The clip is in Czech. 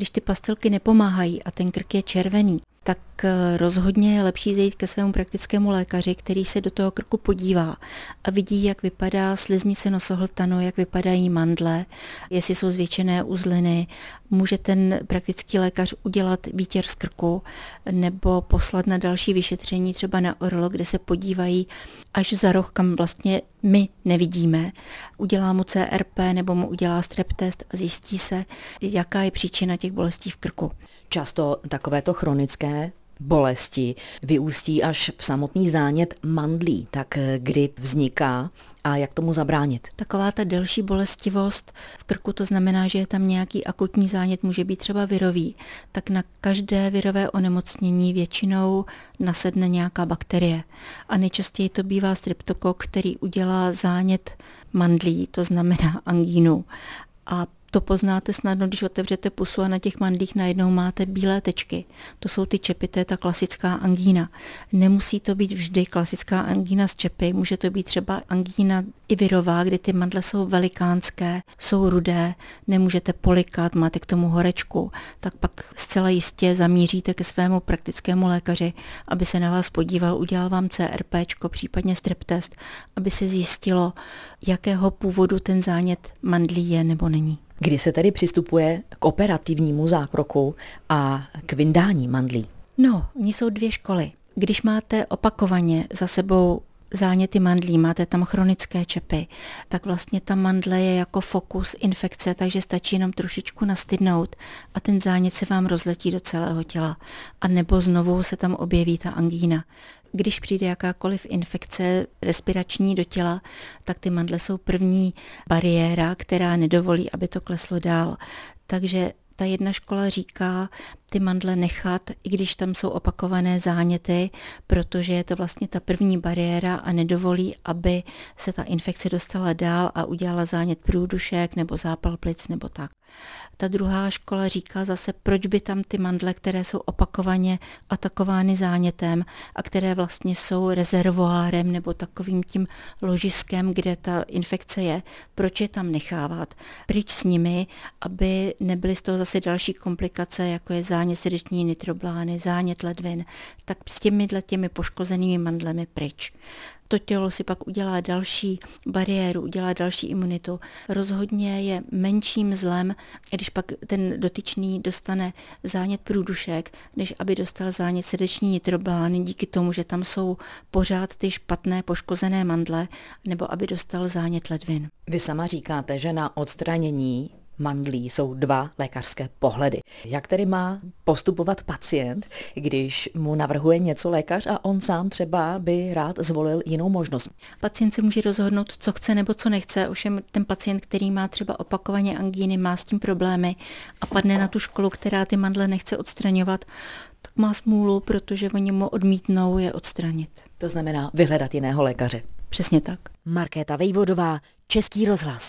Když ty pastelky nepomáhají a ten krk je červený, tak eh, rozhodně je lepší zejít ke svému praktickému lékaři, který se do toho krku podívá a vidí, jak vypadá sliznice nosohltanu, jak vypadají mandle, jestli jsou zvětšené uzliny. Může ten praktický lékař udělat výtěr z krku nebo poslat na další vyšetření třeba na orlo, kde se podívají až za roh, kam vlastně my nevidíme. Udělá mu CRP nebo mu udělá strep test a zjistí se, jaká je příčina těch bolestí v krku. Často takovéto chronické bolesti vyústí až v samotný zánět mandlí. Tak kdy vzniká a jak tomu zabránit? Taková ta delší bolestivost v krku, to znamená, že je tam nějaký akutní zánět, může být třeba virový, tak na každé virové onemocnění většinou nasedne nějaká bakterie. A nejčastěji to bývá streptokok, který udělá zánět mandlí, to znamená angínu. A to poznáte snadno, když otevřete pusu a na těch mandlích najednou máte bílé tečky. To jsou ty čepy, to je ta klasická angína. Nemusí to být vždy klasická angína z čepy, může to být třeba angína i virová, kdy ty mandle jsou velikánské, jsou rudé, nemůžete polikat, máte k tomu horečku, tak pak zcela jistě zamíříte ke svému praktickému lékaři, aby se na vás podíval, udělal vám CRP, případně strep test, aby se zjistilo, jakého původu ten zánět mandlí je nebo není. Kdy se tedy přistupuje k operativnímu zákroku a k vyndání mandlí? No, oni jsou dvě školy. Když máte opakovaně za sebou záněty mandlí, máte tam chronické čepy, tak vlastně ta mandle je jako fokus infekce, takže stačí jenom trošičku nastydnout a ten zánět se vám rozletí do celého těla. A nebo znovu se tam objeví ta angína. Když přijde jakákoliv infekce respirační do těla, tak ty mandle jsou první bariéra, která nedovolí, aby to kleslo dál. Takže ta jedna škola říká ty mandle nechat, i když tam jsou opakované záněty, protože je to vlastně ta první bariéra a nedovolí, aby se ta infekce dostala dál a udělala zánět průdušek nebo zápal plic nebo tak. Ta druhá škola říká zase, proč by tam ty mandle, které jsou opakovaně atakovány zánětem a které vlastně jsou rezervoárem nebo takovým tím ložiskem, kde ta infekce je, proč je tam nechávat, pryč s nimi, aby nebyly z toho zase další komplikace, jako je zánět srdeční nitroblány, zánět ledvin, tak s těmi těmi poškozenými mandlemi pryč to tělo si pak udělá další bariéru, udělá další imunitu. Rozhodně je menším zlem, když pak ten dotyčný dostane zánět průdušek, než aby dostal zánět srdeční nitroblány díky tomu, že tam jsou pořád ty špatné poškozené mandle, nebo aby dostal zánět ledvin. Vy sama říkáte, že na odstranění mandlí jsou dva lékařské pohledy. Jak tedy má postupovat pacient, když mu navrhuje něco lékař a on sám třeba by rád zvolil jinou možnost? Pacient se může rozhodnout, co chce nebo co nechce, ovšem ten pacient, který má třeba opakovaně angíny, má s tím problémy a padne na tu školu, která ty mandle nechce odstraňovat, tak má smůlu, protože oni mu odmítnou je odstranit. To znamená vyhledat jiného lékaře. Přesně tak. Markéta Vejvodová, Český rozhlas.